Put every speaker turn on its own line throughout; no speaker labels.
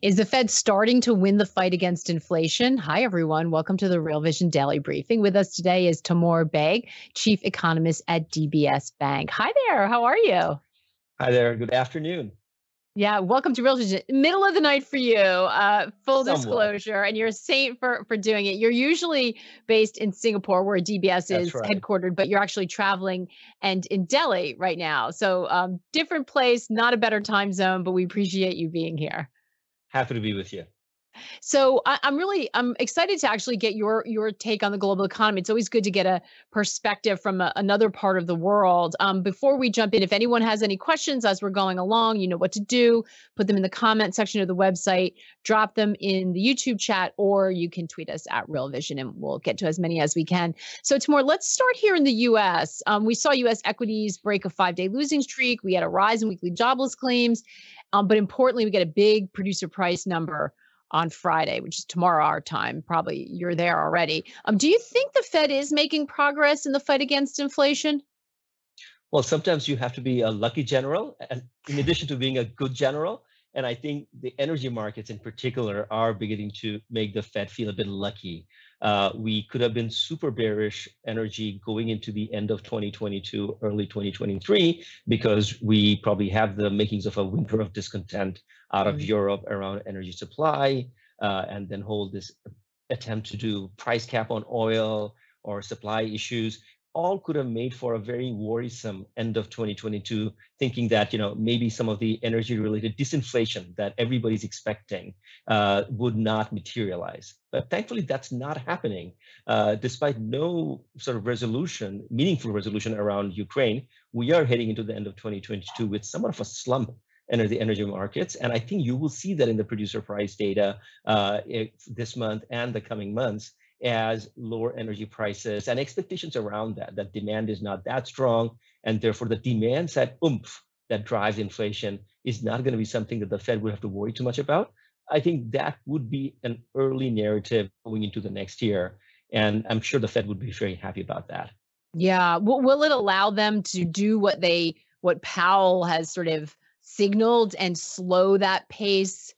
Is the Fed starting to win the fight against inflation? Hi, everyone. Welcome to the Real Vision Daily Briefing. With us today is Taimur Baig, Chief Economist at DBS Bank. Hi there. How are you?
Hi there. Good afternoon.
Yeah, welcome to Real Vision. Middle of the night for you. Uh, full Somewhat. disclosure, and you're a saint for for doing it. You're usually based in Singapore, where DBS is right. headquartered, but you're actually traveling and in Delhi right now. So um, different place, not a better time zone, but we appreciate you being here.
Happy to be with you.
So I, am really I'm excited to actually get your your take on the global economy. It's always good to get a perspective from a, another part of the world. Um, before we jump in, if anyone has any questions as we're going along, you know what to do. Put them in the comment section of the website. Drop them in the YouTube chat, or you can tweet us at Real Vision, and we'll get to as many as we can. So Taimur, let's start here in the U.S. Um, we saw U.S. equities break a five-day losing streak. We had a rise in weekly jobless claims, um, but importantly, we get a big producer price number on Friday, which is tomorrow our time. Probably you're there already. Um, do you think the Fed is making progress in the fight against inflation?
Well, sometimes you have to be a lucky general, and in addition to being a good general. And I think the energy markets in particular are beginning to make the Fed feel a bit lucky uh, we could have been super bearish energy going into the end of 2022, early 2023, because we probably have the makings of a winter of discontent out of mm-hmm. Europe around energy supply, uh, and then hold this attempt to do price cap on oil or supply issues all could have made for a very worrisome end of 2022, thinking that you know maybe some of the energy-related disinflation that everybody's expecting uh, would not materialize. But thankfully, that's not happening. Uh, despite no sort of resolution, meaningful resolution around Ukraine, we are heading into the end of 2022 with somewhat of a slump enter the energy markets. And I think you will see that in the producer price data uh, this month and the coming months as lower energy prices and expectations around that, that demand is not that strong. And therefore, the demand side oomph that drives inflation is not going to be something that the Fed would have to worry too much about. I think that would be an early narrative going into the next year. And I'm sure the Fed would be very happy about that.
Yeah. Will, will it allow them to do what they, what Powell has sort of signaled and slow that pace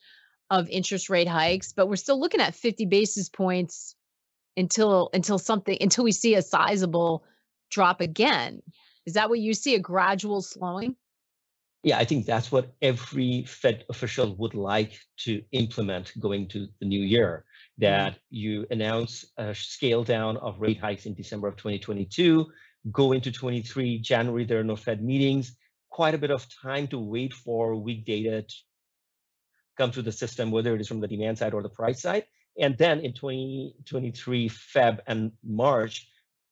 of interest rate hikes? But we're still looking at 50 basis points until until something until we see a sizable drop again. Is that what you see a gradual slowing?
Yeah, I think that's what every Fed official would like to implement going to the new year. Mm-hmm. That mm-hmm. you announce a scale down of rate hikes in December of 2022, go into 23, January, there are no Fed meetings, quite a bit of time to wait for weak data to come through the system, whether it is from the demand side or the price side. And then in 2023, Feb and March,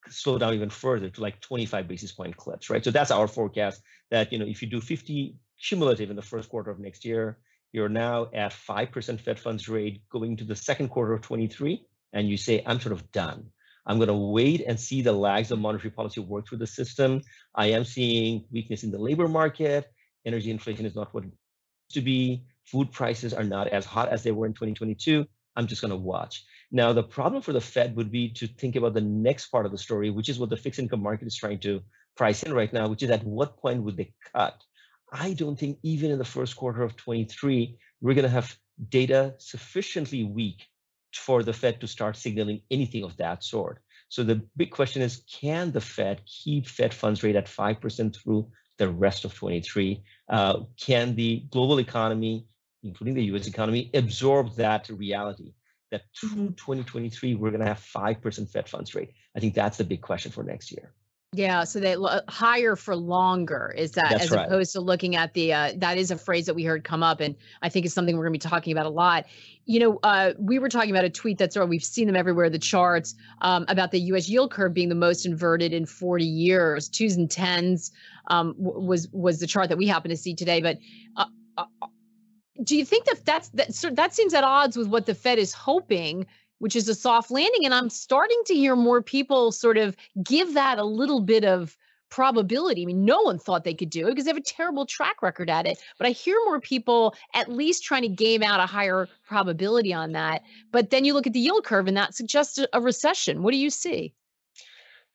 slow down even further to like 25 basis point clips, right? So that's our forecast that, you know, if you do 50 cumulative in the first quarter of next year, you're now at 5% Fed funds rate going to the second quarter of 23, and you say, I'm sort of done. I'm going to wait and see the lags of monetary policy work through the system. I am seeing weakness in the labor market. Energy inflation is not what it used to be. Food prices are not as hot as they were in 2022. I'm just going to watch. Now, the problem for the Fed would be to think about the next part of the story, which is what the fixed income market is trying to price in right now, which is at what point would they cut? I don't think even in the first quarter of 23, we're going to have data sufficiently weak for the Fed to start signaling anything of that sort. So the big question is, can the Fed keep Fed funds rate at 5% through the rest of 23? Uh, can the global economy including the US economy, absorb that reality that through 2023, we're going to have 5% Fed funds rate. I think that's the big question for next year.
Yeah, so they lo- higher for longer is that
That's
as
right.
opposed to looking at the uh, that is a phrase that we heard come up and I think it's something we're going to be talking about a lot. You know, uh, we were talking about a tweet that's or we've seen them everywhere the charts um, about the U.S. yield curve being the most inverted in 40 years. Twos and tens um, was was the chart that we happen to see today. But uh, uh, do you think that that's that so that seems at odds with what the Fed is hoping? Which is a soft landing. And I'm starting to hear more people sort of give that a little bit of probability. I mean, no one thought they could do it because they have a terrible track record at it. But I hear more people at least trying to game out a higher probability on that. But then you look at the yield curve and that suggests a recession. What do you see?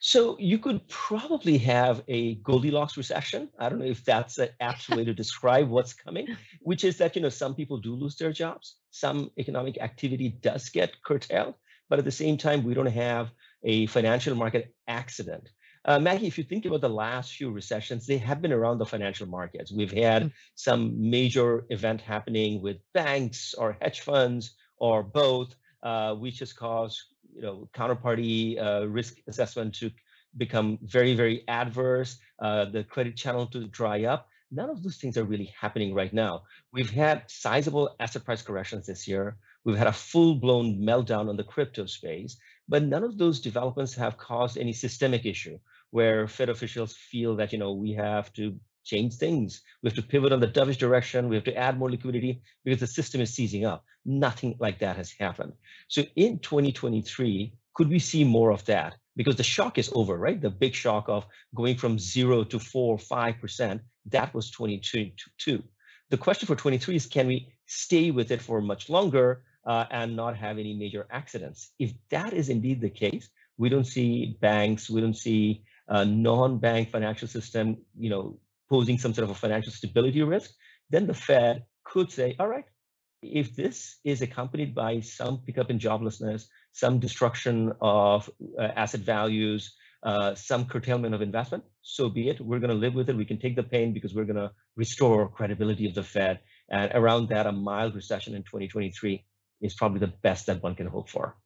So you could probably have a Goldilocks recession. I don't know if that's an apt way to describe what's coming, which is that you know some people do lose their jobs, some economic activity does get curtailed, but at the same time we don't have a financial market accident. Uh, Maggie, if you think about the last few recessions, they have been around the financial markets. We've had mm-hmm. some major event happening with banks or hedge funds or both, uh, which has caused you know counterparty uh, risk assessment to become very very adverse uh, the credit channel to dry up. None of those things are really happening right now. We've had sizable asset price corrections this year. We've had a full-blown meltdown on the crypto space but none of those developments have caused any systemic issue where fed officials feel that you know we have to change things. We have to pivot on the dovish direction. We have to add more liquidity because the system is seizing up. Nothing like that has happened. So in 2023, could we see more of that? Because the shock is over, right? The big shock of going from zero to four, five percent, that was 2022. The question for 23 is can we stay with it for much longer uh, and not have any major accidents? If that is indeed the case, we don't see banks, we don't see uh, non-bank financial system, you know, posing some sort of a financial stability risk, then the Fed could say, all right, if this is accompanied by some pickup in joblessness, some destruction of uh, asset values, uh, some curtailment of investment, so be it. We're going to live with it. We can take the pain because we're going to restore credibility of the Fed. And around that, a mild recession in 2023 is probably the best that one can hope for.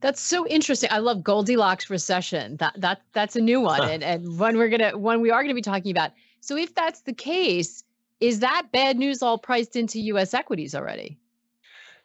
That's so interesting. I love Goldilocks recession. That that that's a new one, and and one we're gonna one we are gonna be talking about. So if that's the case, is that bad news all priced into U.S. equities already?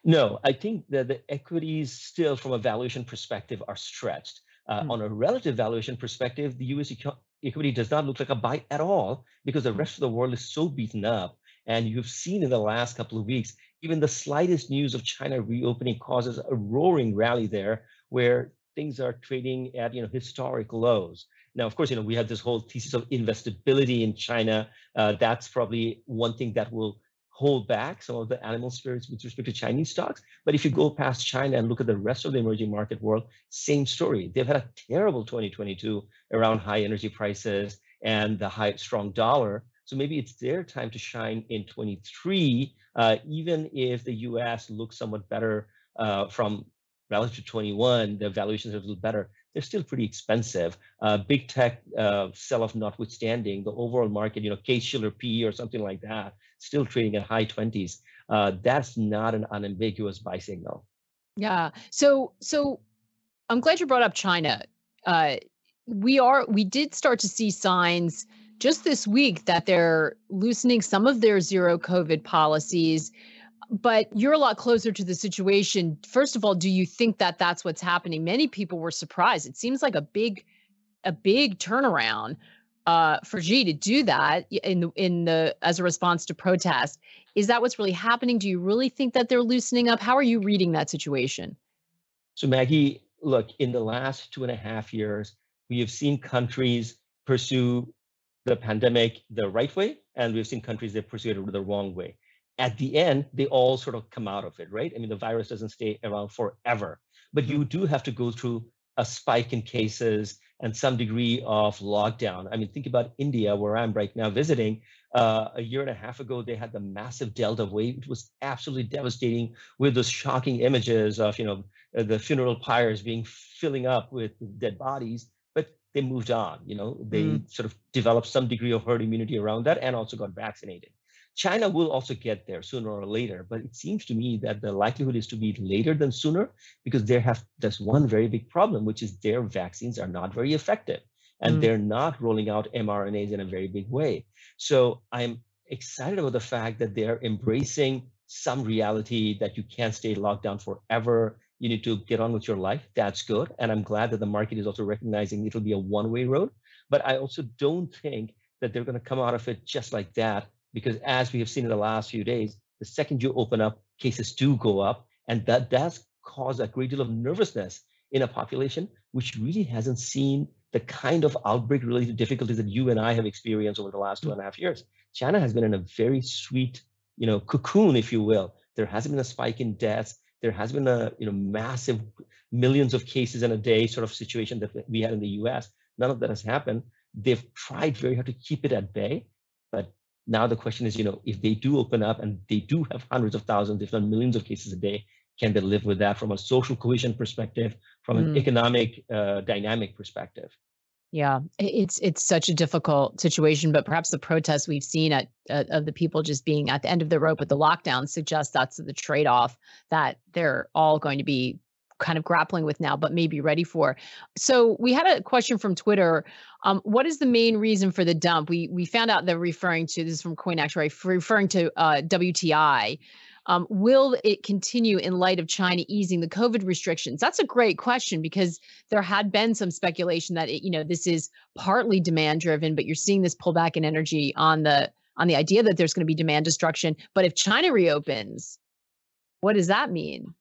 No, I think that the equities still, from a valuation perspective, are stretched. Uh, mm. On a relative valuation perspective, the U.S. Eco- equity does not look like a buy at all because the rest of the world is so beaten up. And you've seen in the last couple of weeks, even the slightest news of China reopening causes a roaring rally there, where things are trading at you know historic lows. Now, of course, you know, we have this whole thesis of investability in China. Uh, that's probably one thing that will hold back some of the animal spirits with respect to Chinese stocks. But if you go past China and look at the rest of the emerging market world, same story. They've had a terrible 2022 around high energy prices and the high strong dollar. So maybe it's their time to shine in 23, uh, even if the US looks somewhat better uh, from relative to 21, the valuations are a little better they're still pretty expensive. Uh, big tech uh, sell-off notwithstanding, the overall market, you know, Case-Shiller PE or something like that, still trading at high 20s. Uh, that's not an unambiguous buy signal.
Yeah. So, so I'm glad you brought up China. Uh, we are, we did start to see signs just this week that they're loosening some of their zero COVID policies but you're a lot closer to the situation. First of all, do you think that that's what's happening? Many people were surprised. It seems like a big, a big turnaround uh, for Xi to do that in the in the as a response to protest. Is that what's really happening? Do you really think that they're loosening up? How are you reading that situation?
So Maggie, look, in the last two and a half years, we have seen countries pursue the pandemic the right way, and we've seen countries that pursue it the wrong way at the end, they all sort of come out of it, right? I mean, the virus doesn't stay around forever, but you do have to go through a spike in cases and some degree of lockdown. I mean, think about India, where I'm right now visiting. Uh, a year and a half ago, they had the massive Delta wave. It was absolutely devastating with those shocking images of, you know, the funeral pyres being filling up with dead bodies. But they moved on. You know, they mm. sort of developed some degree of herd immunity around that and also got vaccinated. China will also get there sooner or later, but it seems to me that the likelihood is to be later than sooner because they have there's one very big problem, which is their vaccines are not very effective. and mm. they're not rolling out mRNAs in a very big way. So I'm excited about the fact that they're embracing some reality that you can't stay locked down forever. You need to get on with your life. That's good. And I'm glad that the market is also recognizing it'll be a one way road. But I also don't think that they're going to come out of it just like that, because as we have seen in the last few days, the second you open up, cases do go up. And that does cause a great deal of nervousness in a population which really hasn't seen the kind of outbreak related difficulties that you and I have experienced over the last two and a half years. China has been in a very sweet, you know, cocoon, if you will. There hasn't been a spike in deaths. There has been a, you know, massive millions of cases in a day sort of situation that we had in the US. None of that has happened. They've tried very hard to keep it at bay. But now the question is, you know, if they do open up and they do have hundreds of thousands, if not millions of cases a day, can they live with that from a social cohesion perspective, from an mm. economic uh, dynamic perspective?
Yeah, it's it's such a difficult situation, but perhaps the protests we've seen at uh, of the people just being at the end of the rope with the lockdown suggests that's the trade off that they're all going to be kind of grappling with now, but maybe ready for. So we had a question from Twitter. Um, what is the main reason for the dump? We we found out they're referring to this is from Coin Actuary, referring to uh, WTI. Um, will it continue in light of China easing the COVID restrictions? That's a great question because there had been some speculation that it, you know this is partly demand driven, but you're seeing this pullback in energy on the on the idea that there's going to be demand destruction. But if China reopens, what does that mean?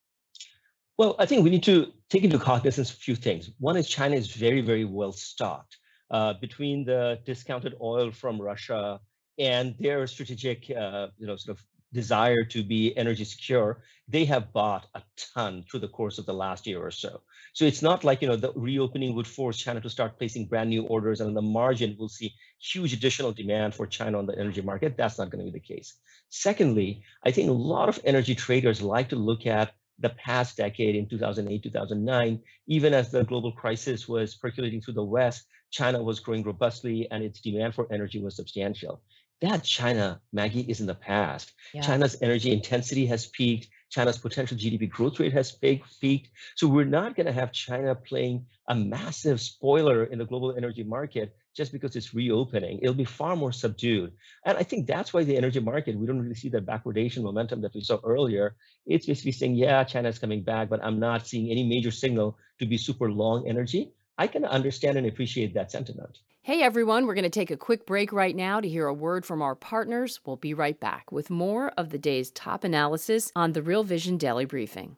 Well, I think we need to take into cognizance a few things. One is China is very, very well stocked uh, between the discounted oil from Russia and their strategic, uh, you know, sort of desire to be energy secure, they have bought a ton through the course of the last year or so. So it's not like you know the reopening would force China to start placing brand new orders, and on the margin we'll see huge additional demand for China on the energy market. That's not going to be the case. Secondly, I think a lot of energy traders like to look at the past decade in 2008, 2009, even as the global crisis was percolating through the West, China was growing robustly and its demand for energy was substantial that China, Maggie, is in the past. Yeah. China's energy intensity has peaked. China's potential GDP growth rate has peaked. So we're not going to have China playing a massive spoiler in the global energy market just because it's reopening. It'll be far more subdued. And I think that's why the energy market, we don't really see that backwardation momentum that we saw earlier. It's basically saying, yeah, China's coming back, but I'm not seeing any major signal to be super long energy. I can understand and appreciate that sentiment.
Hey everyone, we're going to take a quick break right now to hear a word from our partners. We'll be right back with more of the day's top analysis on the Real Vision Daily Briefing.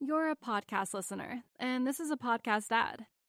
You're a podcast listener, and this is a podcast ad.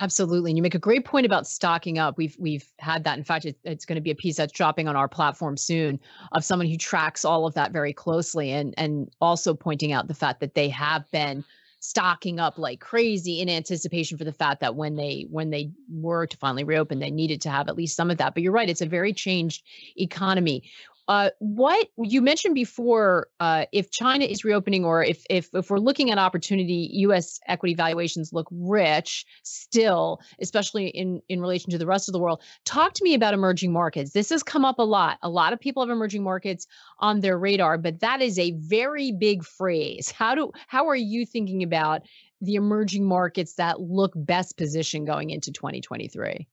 Absolutely. And you make a great point about stocking up. We've we've had that. In fact, it, it's going to be a piece that's dropping on our platform soon of someone who tracks all of that very closely and and also pointing out the fact that they have been stocking up like crazy in anticipation for the fact that when they when they were to finally reopen they needed to have at least some of that but you're right it's a very changed economy uh, what you mentioned before, uh, if China is reopening, or if if if we're looking at opportunity, U.S. equity valuations look rich still, especially in in relation to the rest of the world. Talk to me about emerging markets. This has come up a lot. A lot of people have emerging markets on their radar, but that is a very big phrase. How do how are you thinking about the emerging markets that look best positioned going into 2023?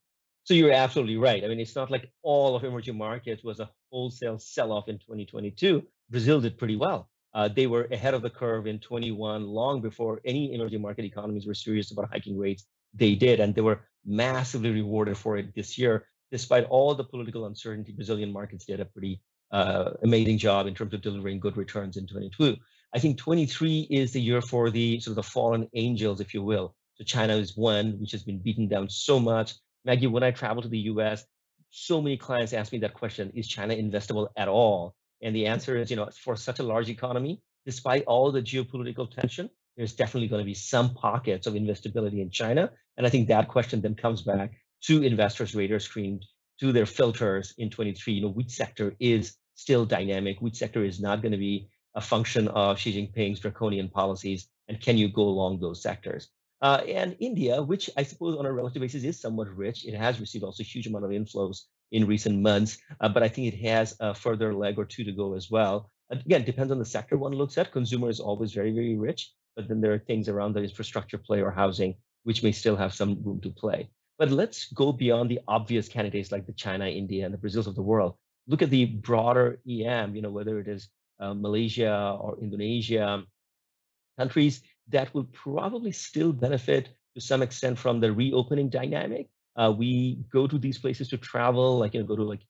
So you're absolutely right. I mean, it's not like all of emerging markets was a wholesale sell-off in 2022. Brazil did pretty well. Uh, they were ahead of the curve in 21 long before any emerging market economies were serious about hiking rates. They did, and they were massively rewarded for it this year. Despite all the political uncertainty, Brazilian markets did a pretty uh, amazing job in terms of delivering good returns in 22. I think 23 is the year for the sort of the fallen angels, if you will. So China is one, which has been beaten down so much. Maggie, when I travel to the US, so many clients ask me that question Is China investable at all? And the mm. answer is, you know, for such a large economy, despite all the geopolitical tension, there's definitely going to be some pockets of investability in China. And I think that question then comes back to investors' radar screen, to their filters in 23. You know, which sector is still dynamic, which sector is not going to be a function of Xi Jinping's draconian policies, and can you go along those sectors? Uh, and India, which I suppose on a relative basis is somewhat rich, it has received also a huge amount of inflows in recent months, uh, but I think it has a further leg or two to go as well. Again, depends on the sector one looks at. Consumer is always very, very rich, but then there are things around the infrastructure play or housing which may still have some room to play. But let's go beyond the obvious candidates like the China, India, and the Brazils of the world. Look at the broader EM, you know, whether it is uh, Malaysia or Indonesia, countries that will probably still benefit to some extent from the reopening dynamic. Uh, we go to these places to travel, like you know, go to like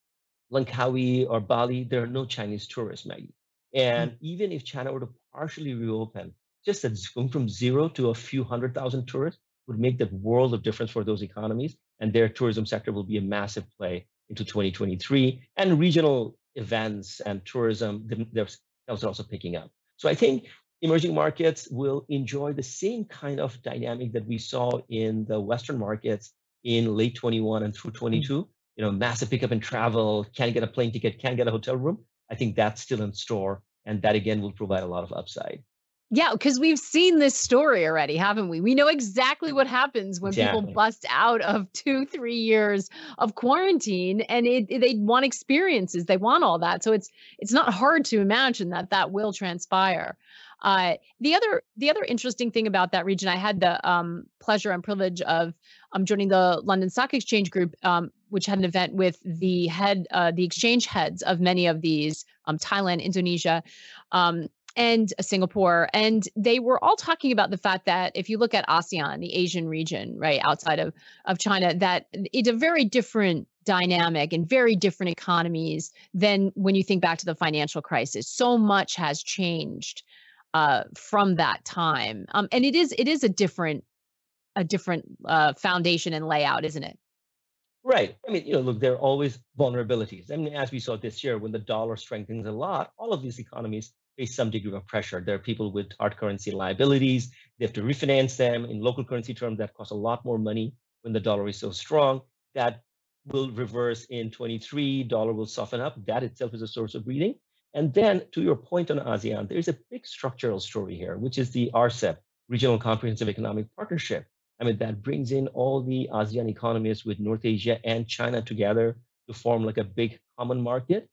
Langkawi or Bali. There are no Chinese tourists, Maggie. And mm-hmm. even if China were to partially reopen, just that going from zero to a few hundred thousand tourists would make that world of difference for those economies. And their tourism sector will be a massive play into 2023. And regional events and tourism themselves are also picking up. So I think emerging markets will enjoy the same kind of dynamic that we saw in the Western markets in late 21 and through mm. 22. You know, massive pickup in travel, can't get a plane ticket, can't get a hotel room. I think that's still in store. And that again will provide a lot of upside.
Yeah, because we've seen this story already, haven't we? We know exactly what happens when exactly. people bust out of two, three years of quarantine, and it, it, they want experiences. They want all that, so it's it's not hard to imagine that that will transpire. Uh, the other the other interesting thing about that region, I had the um, pleasure and privilege of um, joining the London Stock Exchange Group, um, which had an event with the head, uh, the exchange heads of many of these, um, Thailand, Indonesia, um, and Singapore. And they were all talking about the fact that if you look at ASEAN, the Asian region, right, outside of, of China, that it's a very different dynamic and very different economies than when you think back to the financial crisis. So much has changed uh, from that time. Um, and it is it is a different a different uh, foundation and layout, isn't it?
Right. I mean, you know, look, there are always vulnerabilities. I mean, as we saw this year, when the dollar strengthens a lot, all of these economies face some degree of pressure. There are people with hard currency liabilities. They have to refinance them in local currency terms that cost a lot more money when the dollar is so strong. That will reverse in 23. Dollar will soften up. That itself is a source of breathing. And then to your point on ASEAN, there's a big structural story here, which is the RCEP, Regional Comprehensive Economic Partnership. I mean, that brings in all the ASEAN economies with North Asia and China together to form like a big common market.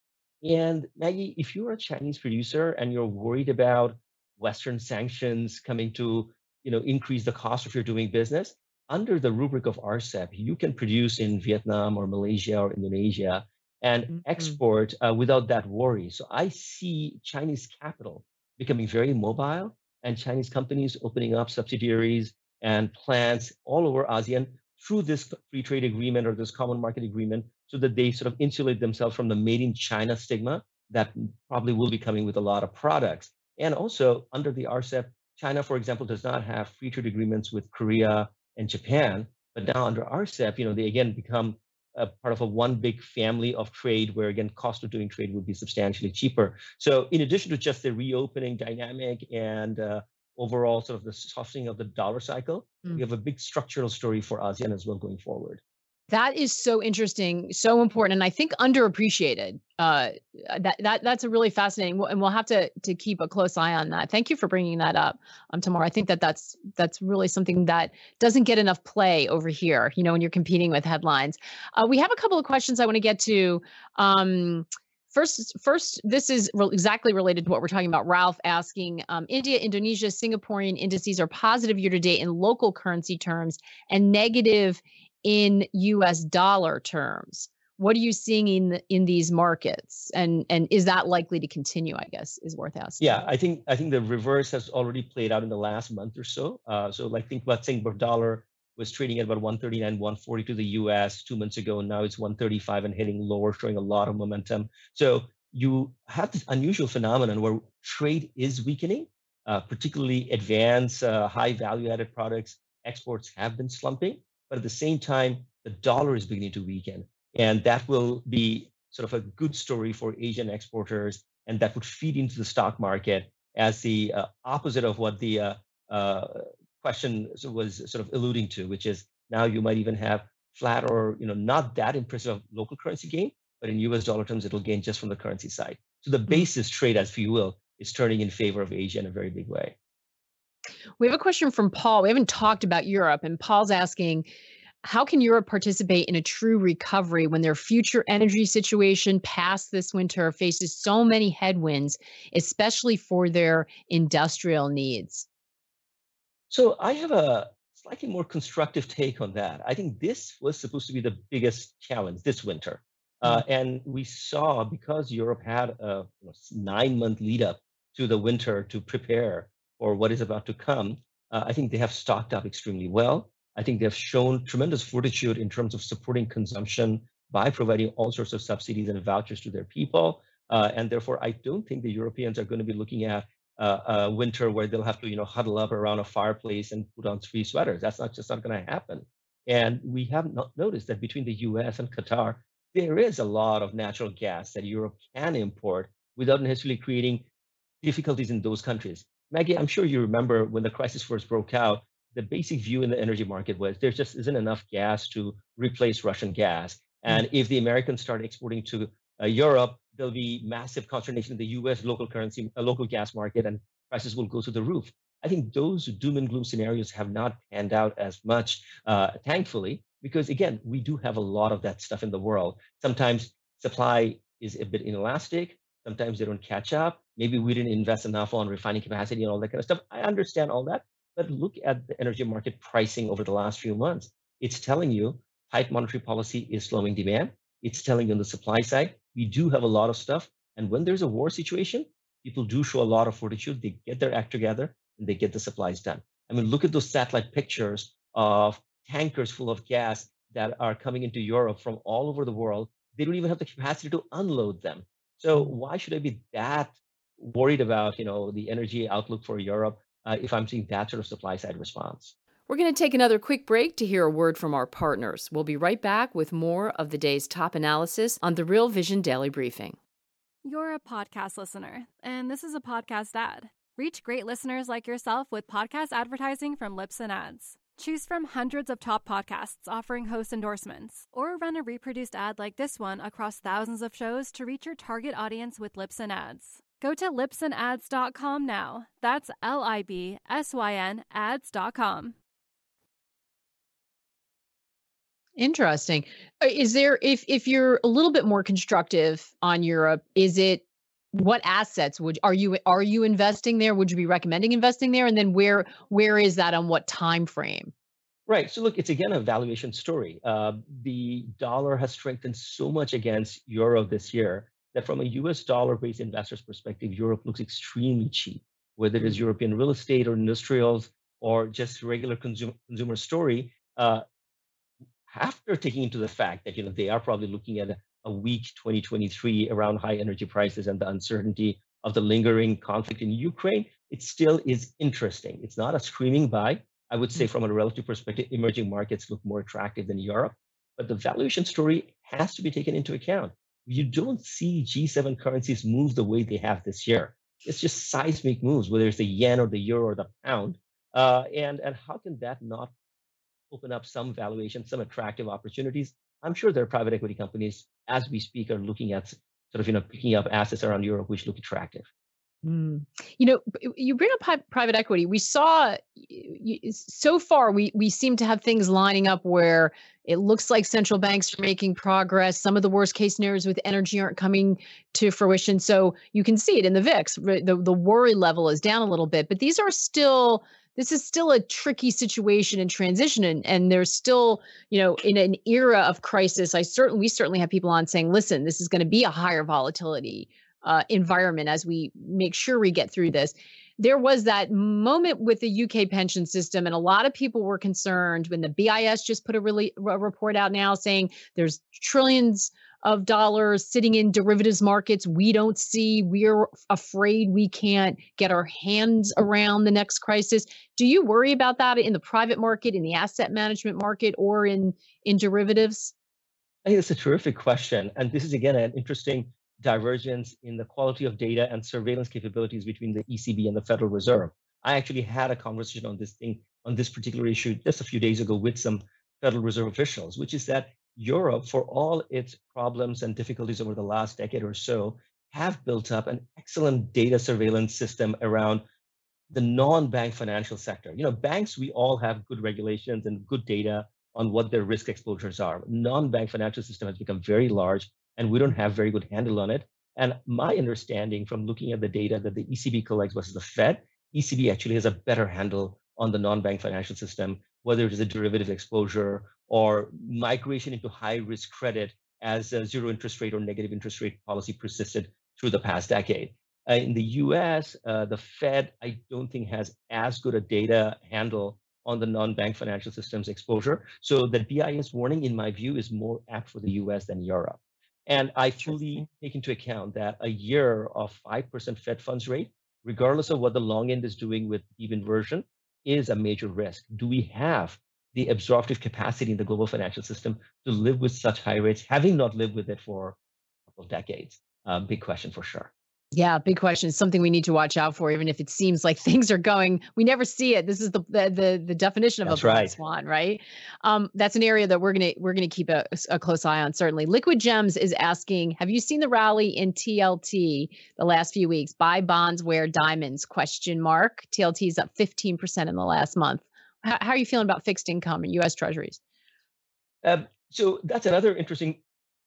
And Maggie, if you're a Chinese producer and you're worried about Western sanctions coming to, you know, increase the cost of your doing business, under the rubric of RCEP, you can produce in Vietnam or Malaysia or Indonesia and mm-hmm. export uh, without that worry. So I see Chinese capital becoming very mobile and Chinese companies opening up subsidiaries and plants all over ASEAN through this free trade agreement or this common market agreement so that they sort of insulate themselves from the made in China stigma that probably will be coming with a lot of products. And also under the RCEP, China, for example, does not have free trade agreements with Korea and Japan. But now under RCEP, you know, they again become a part of a one big family of trade where again cost of doing trade would be substantially cheaper. So in addition to just the reopening dynamic and uh, overall sort of the softening of the dollar cycle, mm. we have a big structural story for ASEAN as well going forward.
That is so interesting, so important, and I think underappreciated. Uh, that that that's a really fascinating, and we'll have to to keep a close eye on that. Thank you for bringing that up, um, Taimur. I think that that's that's really something that doesn't get enough play over here. You know, when you're competing with headlines. Uh, we have a couple of questions I want to get to. Um, First, first, this is re- exactly related to what we're talking about. Ralph asking, um, India, Indonesia, Singaporean indices are positive year to date in local currency terms and negative in US dollar terms. What are you seeing in in these markets, and and is that likely to continue? I guess is worth asking.
Yeah, I think I think the reverse has already played out in the last month or so. Uh, so like think about Singapore dollar was trading at about 139, 140 to the US two months ago, and now it's 135 and hitting lower, showing a lot of momentum. So you have this unusual phenomenon where trade is weakening, uh, particularly advanced, uh, high value added products. Exports have been slumping. But at the same time, the dollar is beginning to weaken. And that will be sort of a good story for Asian exporters. And that would feed into the stock market as the uh, opposite of what the uh, uh, question was sort of alluding to, which is now you might even have flat or you know not that impressive local currency gain, but in US dollar terms, it'll gain just from the currency side. So the mm-hmm. basis trade, as you will, is turning in favor of Asia in a very big way.
We have a question from Paul. We haven't talked about Europe, and Paul's asking how can Europe participate in a true recovery when their future energy situation past this winter faces so many headwinds, especially for their industrial needs?
So I have a slightly more constructive take on that. I think this was supposed to be the biggest challenge this winter. Uh, mm-hmm. and we saw because Europe had a you know, nine month lead up to the winter to prepare for what is about to come, uh, I think they have stocked up extremely well. I think they've shown tremendous fortitude in terms of supporting consumption by providing all sorts of subsidies and vouchers to their people. Uh, and therefore, I don't think the Europeans are going to be looking at uh, a winter where they'll have to, you know, huddle up around a fireplace and put on three sweaters. That's not just not going to happen. And we have not noticed that between the U.S. and Qatar, there is a lot of natural gas that Europe can import without necessarily creating difficulties in those countries. Maggie, I'm sure you remember when the crisis first broke out, the basic view in the energy market was there just isn't enough gas to replace Russian gas. Hmm. And if the Americans start exporting to uh, Europe, there'll be massive consternation in the US local currency, uh, local gas market, and prices will go to the roof. I think those doom and gloom scenarios have not panned out as much, uh, thankfully, because again, we do have a lot of that stuff in the world. Sometimes supply is a bit inelastic. Sometimes they don't catch up. Maybe we didn't invest enough on refining capacity and all that kind of stuff. I understand all that. But look at the energy market pricing over the last few months. It's telling you tight monetary policy is slowing demand. It's telling you on the supply side, we do have a lot of stuff. And when there's a war situation, people do show a lot of fortitude. They get their act together and they get the supplies done. I mean, look at those satellite pictures of tankers full of gas that are coming into Europe from all over the world. They don't even have the capacity to unload them. So why should I be that worried about, you know, the energy outlook for Europe uh, if I'm seeing that sort of supply side response.
We're going to take another quick break to hear a word from our partners. We'll be right back with more of the day's top analysis on the Real Vision Daily Briefing.
You're a podcast listener, and this is a podcast ad. Reach great listeners like yourself with podcast advertising from Libsyn Ads. Choose from hundreds of top podcasts offering host endorsements, or run a reproduced ad like this one across thousands of shows to reach your target audience with Libsyn Ads. Go to libsynads.com now. That's L I B S Y N ads.com.
Interesting. Uh, is there if if you're a little bit more constructive on Europe, is it what assets would are you are you investing there? Would you be recommending investing there? And then where where is that on what time frame?
Right. So look, it's again a valuation story. Uh, the dollar has strengthened so much against euro this year that from a US dollar based investor's perspective, Europe looks extremely cheap, whether it is mm-hmm. European real estate or industrials or just regular consumer, consumer story. Uh, after taking into the fact that you know they are probably looking at a, a weak 2023 around high energy prices and the uncertainty of the lingering conflict in Ukraine, it still is interesting. It's not a screaming buy. I would say, mm-hmm. from a relative perspective, emerging markets look more attractive than Europe. But the valuation story has to be taken into account you don't see G7 currencies move the way they have this year. It's just seismic moves, whether it's the yen or the euro or the pound. Uh, and, and how can that not open up some valuation, some attractive opportunities? I'm sure there are private equity companies, as we speak, are looking at sort of you know picking up assets around Europe which look attractive.
Mm. You know, you bring up private equity. We saw so far we we seem to have things lining up where it looks like central banks are making progress. Some of the worst case scenarios with energy aren't coming to fruition. So you can see it in the VIX. The the worry level is down a little bit, but these are still this is still a tricky situation and transition and, and there's still you know in an era of crisis i certainly we certainly have people on saying listen this is going to be a higher volatility uh, environment as we make sure we get through this. There was that moment with the UK pension system, and a lot of people were concerned when the BIS just put a really a report out now saying there's trillions of dollars sitting in derivatives markets we don't see. We're afraid we can't get our hands around the next crisis. Do you worry about that in the private market, in the asset management market, or in in derivatives?
I think it's a terrific question, and this is again an interesting divergence in the quality of data and surveillance capabilities between the ECB and the Federal Reserve. I actually had a conversation on this thing, on this particular issue just a few days ago with some Federal Reserve officials, which is that Europe, for all its problems and difficulties over the last decade or so, have built up an excellent data surveillance system around the non-bank financial sector. You know, banks, we all have good regulations and good data on what their risk exposures are. Non-bank financial system has become very large and we don't have very good handle on it. And my understanding from looking at the data that the ECB collects versus the Fed, ECB actually has a better handle on the non-bank financial system, whether it is a derivative exposure or migration into high risk credit as a zero interest rate or negative interest rate policy persisted through the past decade. Uh, in the US, uh, the Fed, I don't think has as good a data handle on the non-bank financial systems exposure. So the BIS warning, in my view, is more apt for the US than Europe. And I fully take into account that a year of 5% Fed funds rate, regardless of what the long end is doing with deep inversion, is a major risk. Do we have the absorptive capacity in the global financial system to live with such high rates, having not lived with it for a couple of decades? Uh, big question for sure.
Yeah, big question. It's something we need to watch out for, even if it seems like things are going. We never see it. This is the the the, the definition of that's a black right. swan, right? Um, that's an area that we're gonna we're gonna keep a, a close eye on. Certainly, Liquid Gems is asking: Have you seen the rally in TLT the last few weeks? Buy bonds, wear diamonds? Question mark. TLT is up fifteen percent in the last month. How, how, are you feeling about fixed income and U.S. Treasuries?
Um, so that's another interesting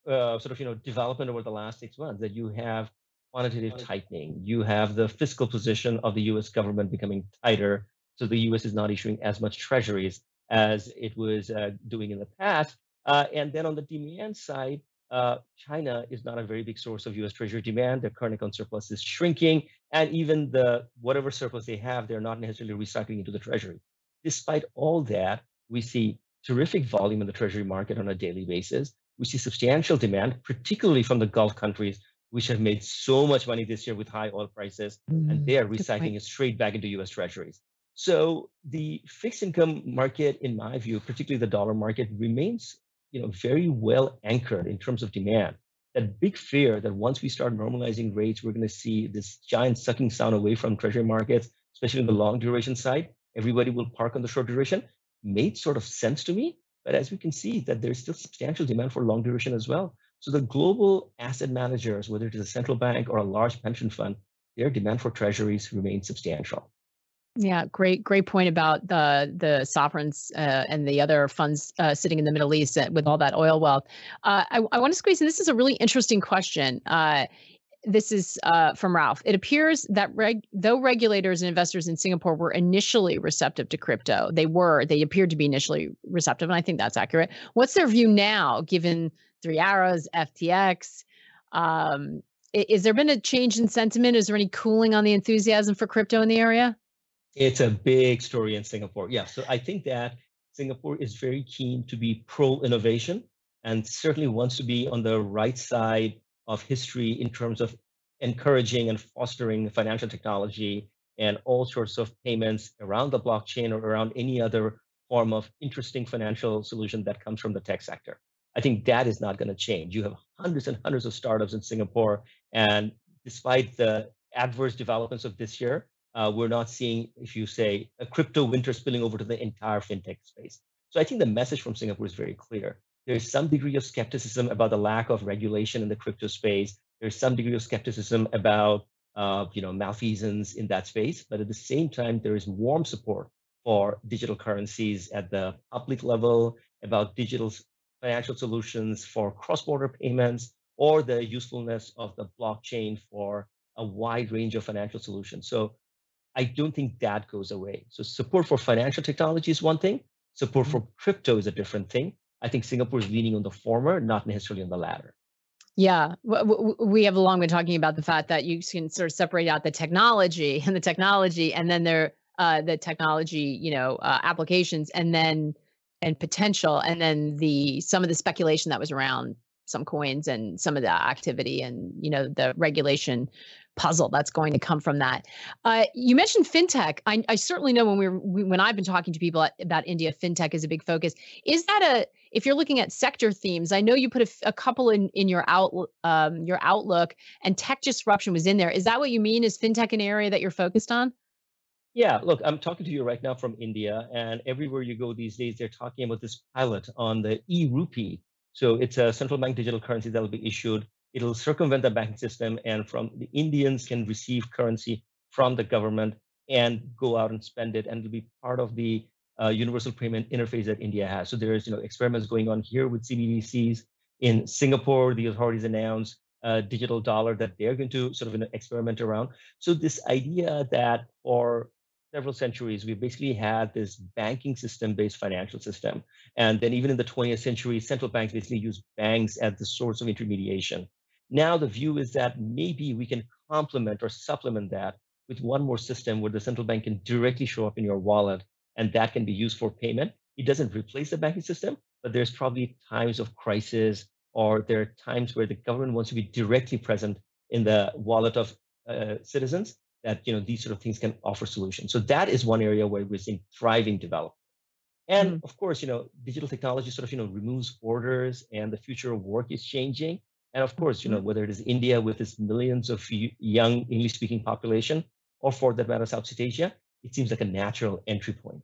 uh, sort of you know development over the last six months that you have quantitative tightening. You have the fiscal position of the US government becoming tighter. So the US is not issuing as much treasuries as it was uh, doing in the past. Uh, and then on the demand side, uh, China is not a very big source of US treasury demand. Their current account surplus is shrinking. And even the whatever surplus they have, they're not necessarily recycling into the treasury. Despite all that, we see terrific volume in the treasury market on a daily basis. We see substantial demand, particularly from the Gulf countries which have made so much money this year with high oil prices, mm, and they are recycling it straight back into US Treasuries. So the fixed income market, in my view, particularly the dollar market, remains you know, very well anchored in terms of demand. That big fear that once we start normalizing rates, we're going to see this giant sucking sound away from treasury markets, especially in the long duration side. Everybody will park on the short duration. Made sort of sense to me, but as we can see, that there's still substantial demand for long duration as well. So the global asset managers, whether it is a central bank or a large pension fund, their demand for treasuries remains substantial.
Yeah, great, great point about the the sovereigns uh, and the other funds uh, sitting in the Middle East uh, with all that oil wealth. Uh, I, I want to squeeze in. This is a really interesting question. This is uh, from Ralph. It appears that reg- though regulators and investors in Singapore were initially receptive to crypto, they were, they appeared to be initially receptive, and I think that's accurate. What's their view now, given Three Arrows, FTX. Um, is there been a change in sentiment? Is there any cooling on the enthusiasm for crypto in the area?
It's a big story in Singapore. Yeah. So I think that Singapore is very keen to be pro innovation and certainly wants to be on the right side of history in terms of encouraging and fostering financial technology and all sorts of payments around the blockchain or around any other form of interesting financial solution that comes from the tech sector. I think that is not going to change. You have hundreds and hundreds of startups in Singapore, and despite the adverse developments of this year, uh, we're not seeing, if you say, a crypto winter spilling over to the entire fintech space. So I think the message from Singapore is very clear. There's some degree of skepticism about the lack of regulation in the crypto space. There's some degree of skepticism about, uh, you know, malfeasance in that space. But at the same time, there is warm support for digital currencies at the public level, about digital financial solutions for cross-border payments or the usefulness of the blockchain for a wide range of financial solutions. So I don't think that goes away. So support for financial technology is one thing. Support for mm-hmm. crypto is a different thing. I think Singapore is leaning on the former, not necessarily on the latter.
Yeah, we have long been talking about the fact that you can sort of separate out the technology and the technology, and then there uh, the technology, you know, uh, applications, and then and potential and then the some of the speculation that was around some coins and some of the activity and you know the regulation puzzle that's going to come from that. Uh, you mentioned fintech. I, I, certainly know when we were we, when I've been talking to people about India, fintech is a big focus. Is that a if you're looking at sector themes? I know you put a, a couple in in your out um, your outlook, and tech disruption was in there. Is that what you mean? Is fintech an area that you're focused on?
Yeah, look, I'm talking to you right now from India, and everywhere you go these days, they're talking about this pilot on the e rupee. So it's a central bank digital currency that will be issued it'll circumvent the banking system, and from the Indians can receive currency from the government and go out and spend it, and it'll be part of the uh, universal payment interface that India has. So there's you know experiments going on here with CBDCs. In Singapore, the authorities announced a digital dollar that they're going to sort of you know, experiment around. So this idea that for several centuries, we basically had this banking system-based financial system. And then even in the 20th century, central banks basically used banks as the source of intermediation. Now the view is that maybe we can complement or supplement that with one more system where the central bank can directly show up in your wallet and that can be used for payment. It doesn't replace the banking system, but there's probably times of crisis or there are times where the government wants to be directly present in the wallet of uh, citizens that you know these sort of things can offer solutions. So that is one area where we're seeing thriving development. And mm-hmm. of course, you know, digital technology sort of you know removes borders, and the future of work is changing. And of course, you know, mm-hmm. whether it is India with its millions of young English-speaking population, or for that matter, Southeast Asia, it seems like a natural entry point.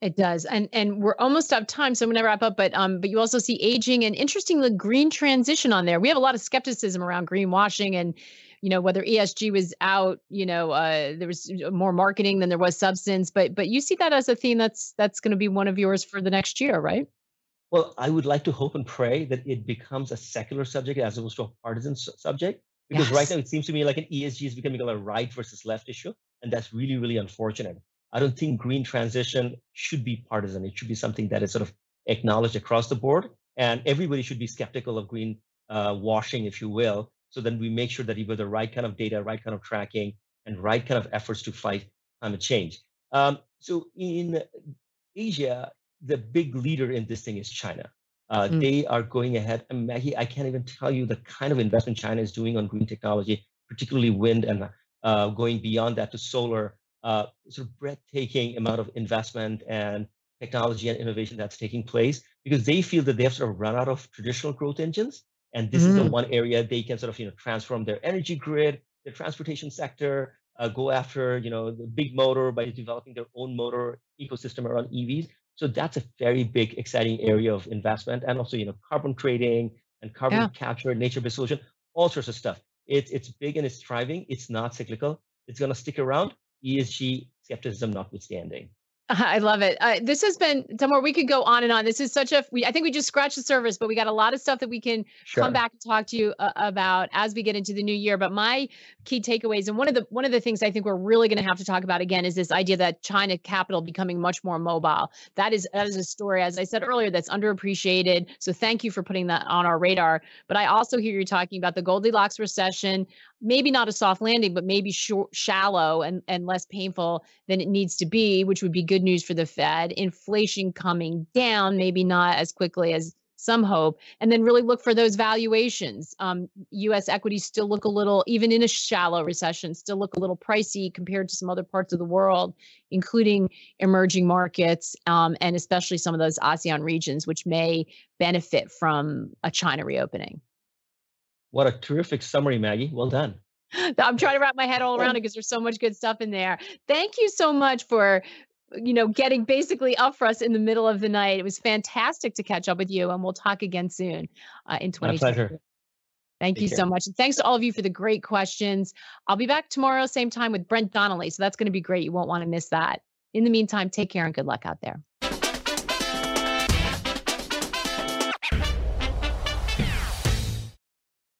It does, and and we're almost out of time, so I'm going to wrap up. But um, but you also see aging and interestingly, the green transition on there. We have a lot of skepticism around greenwashing and you know whether ESG was out, you know, uh, there was more marketing than there was substance. But but you see that as a theme that's that's going to be one of yours for the next year, right?
Well, I would like to hope and pray that it becomes a secular subject as opposed to a partisan subject. Because yes. right now it seems to me like an ESG is becoming a right versus left issue, and that's really really unfortunate. I don't think green transition should be partisan. It should be something that is sort of acknowledged across the board, and everybody should be skeptical of green uh, washing, if you will. So then we make sure that you have the right kind of data, right kind of tracking, and right kind of efforts to fight climate change. Um, so in Asia, the big leader in this thing is China. Uh, mm. They are going ahead. And Maggie, I can't even tell you the kind of investment China is doing on green technology, particularly wind and uh, going beyond that to solar uh, sort of breathtaking amount of investment and technology and innovation that's taking place because they feel that they have sort of run out of traditional growth engines and this mm. is the mm. one area they can sort of you know transform their energy grid their transportation sector uh, go after you know the big motor by developing their own motor ecosystem around evs so that's a very big exciting area of investment and also you know carbon trading and carbon yeah. capture nature-based solution all sorts of stuff it's it's big and it's thriving it's not cyclical it's going to stick around ESG skepticism notwithstanding.
I love it. Uh, this has been somewhere we could go on and on. This is such a. We, I think we just scratched the surface, but we got a lot of stuff that we can sure. come back and talk to you uh, about as we get into the new year. But my key takeaways, and one of the one of the things I think we're really going to have to talk about again is this idea that China capital becoming much more mobile. That is that is a story, as I said earlier, that's underappreciated. So thank you for putting that on our radar. But I also hear you talking about the Goldilocks recession maybe not a soft landing, but maybe shallow and, and less painful than it needs to be, which would be good news for the Fed. Inflation coming down, maybe not as quickly as some hope, and then really look for those valuations. Um, U.S. equities still look a little, even in a shallow recession, still look a little pricey compared to some other parts of the world, including emerging markets um, and especially some of those ASEAN regions, which may benefit from a China reopening.
What a terrific summary, Maggie. Well done.
I'm trying to wrap my head all around it because there's so much good stuff in there. Thank you so much for you know getting basically up for us in the middle of the night. It was fantastic to catch up with you, and we'll talk again soon uh, in 2020. My pleasure. Thank Take you care. so much. And thanks to all of you for the great questions. I'll be back tomorrow, same time with Brent Donnelly. So that's going to be great. You won't want to miss that. In the meantime, take care and good luck out there.